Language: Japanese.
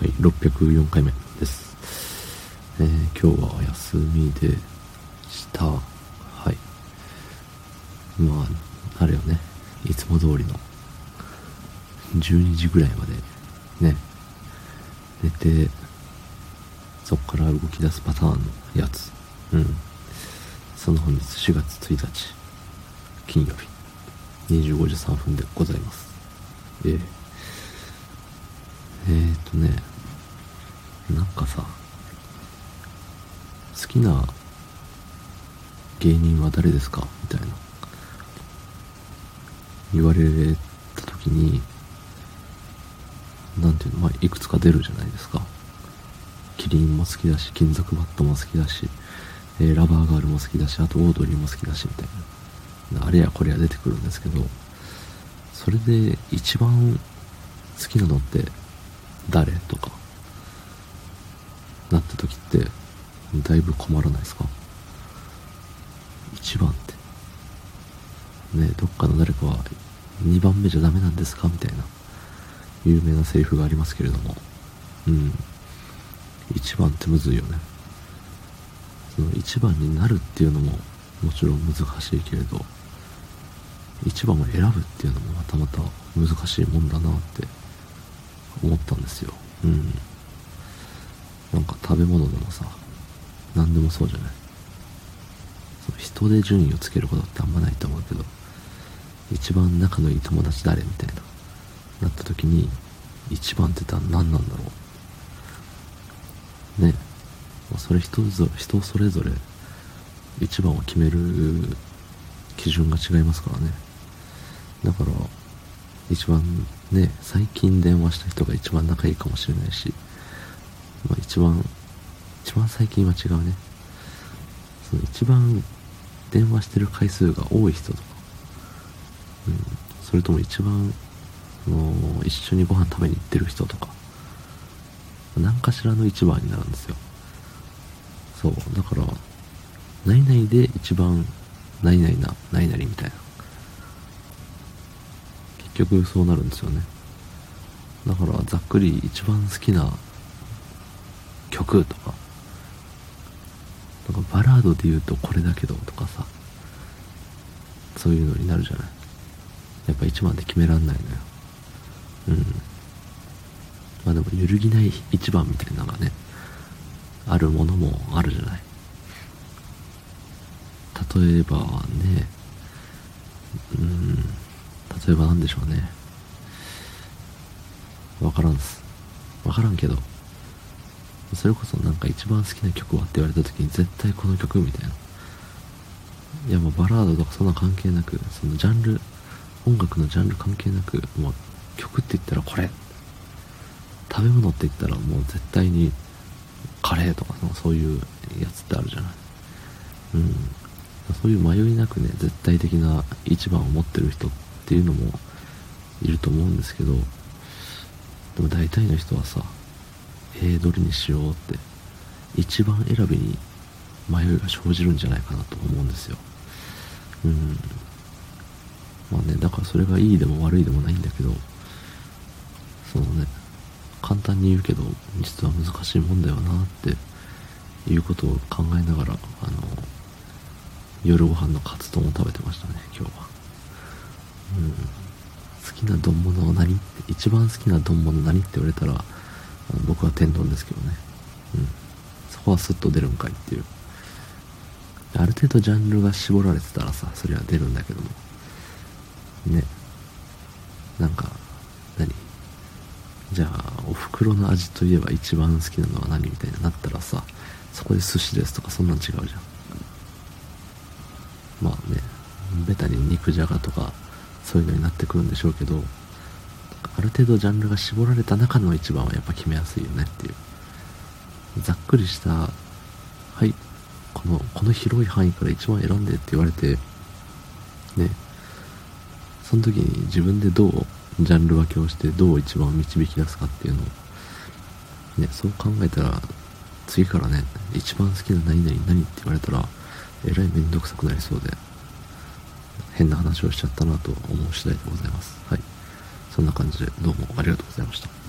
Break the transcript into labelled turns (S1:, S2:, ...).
S1: はい、604回目です。えー、今日は休みでした。はい。まあ、あれよね、いつも通りの12時ぐらいまでね、寝て、そっから動き出すパターンのやつ。うん。その本日4月1日、金曜日、25時3分でございます。えー、えー、っとね、なんかさ好きな芸人は誰ですか？みたいな。言われた時に何ていうの？まあいくつか出るじゃないですか。キリンも好きだし金属バットも好きだし、えー、ラバーガールも好きだしあとオードリーも好きだしみたいな。あれやこれや出てくるんですけどそれで一番好きなのって誰？とか。なった時ってだいぶ困らないですか？1番って。ねどっかの誰かは2番目じゃダメなんですか？みたいな。有名なセリフがありますけれども。うん。1番ってむずいよね。その1番になるっていうのももちろん難しいけれど。1番を選ぶっていうのもまたまた難しいもんだなって思ったんですよ。うん。なんか食べ物でもさ何でもそうじゃない？その人で順位をつけることってあんまないと思うけど一番仲のいい友達誰みたいななった時に一番って言ったら何なんだろう？ね。それ人ぞ人それぞれ一番を決める基準が違いますからね。だから一番ね最近電話した人が一番仲いいかもしれないしまあ、一番、一番最近は違うね。その一番電話してる回数が多い人とか、うん、それとも一番、その、一緒にご飯食べに行ってる人とか、何かしらの一番になるんですよ。そう、だから、何々で一番、何々な、何々みたいな。局そうなるんですよね。だから、ざっくり一番好きな曲とか。なんかバラードで言うとこれだけどとかさ。そういうのになるじゃない。やっぱ一番で決めらんないのよ。うん。まあでも揺るぎない一番みたいなのがねあるものもあるじゃない。例えばね例えば何でしょうねわからんすわからんけどそれこそなんか一番好きな曲はって言われた時に絶対この曲みたいな。いやもうバラードとかそんな関係なく、そのジャンル、音楽のジャンル関係なく、もう曲って言ったらこれ。食べ物って言ったらもう絶対にカレーとかそういうやつってあるじゃない。うん。そういう迷いなくね、絶対的な一番を持ってる人っていうのもいると思うんですけど、でも大体の人はさ、えー、どれにしようって一番選びに迷いが生じるんじゃないかなと思うんですよ。うん。まあねだからそれがいいでも悪いでもないんだけどそのね簡単に言うけど実は難しいもんだよなっていうことを考えながらあの夜ご飯のカツ丼を食べてましたね今日は。好きな丼物は何？って一番好きな丼物何って言われたら僕は天丼ですけどね。うん。そこはスッと出るんかいっていう。ある程度ジャンルが絞られてたらさ、それは出るんだけども。ね。なんか、何？じゃあ、お袋の味といえば一番好きなのは何みたいになったらさ、そこで寿司ですとかそんなん違うじゃん。まあね、ベタに肉じゃがとか、そういうのになってくるんでしょうけど、ある程度ジャンルが絞られた中の一番はやっぱ決めやすいよねっていう。ざっくりしたはいこのこの広い範囲から一番選んでって言われてねその時に自分でどうジャンル分けをしてどう一番導き出すかっていうのをねそう考えたら次からね一番好きな何々何って言われたらえらいめんどくさくなりそうで。変な話をしちゃったなと思う次第でございますはいそんな感じでどうもありがとうございました。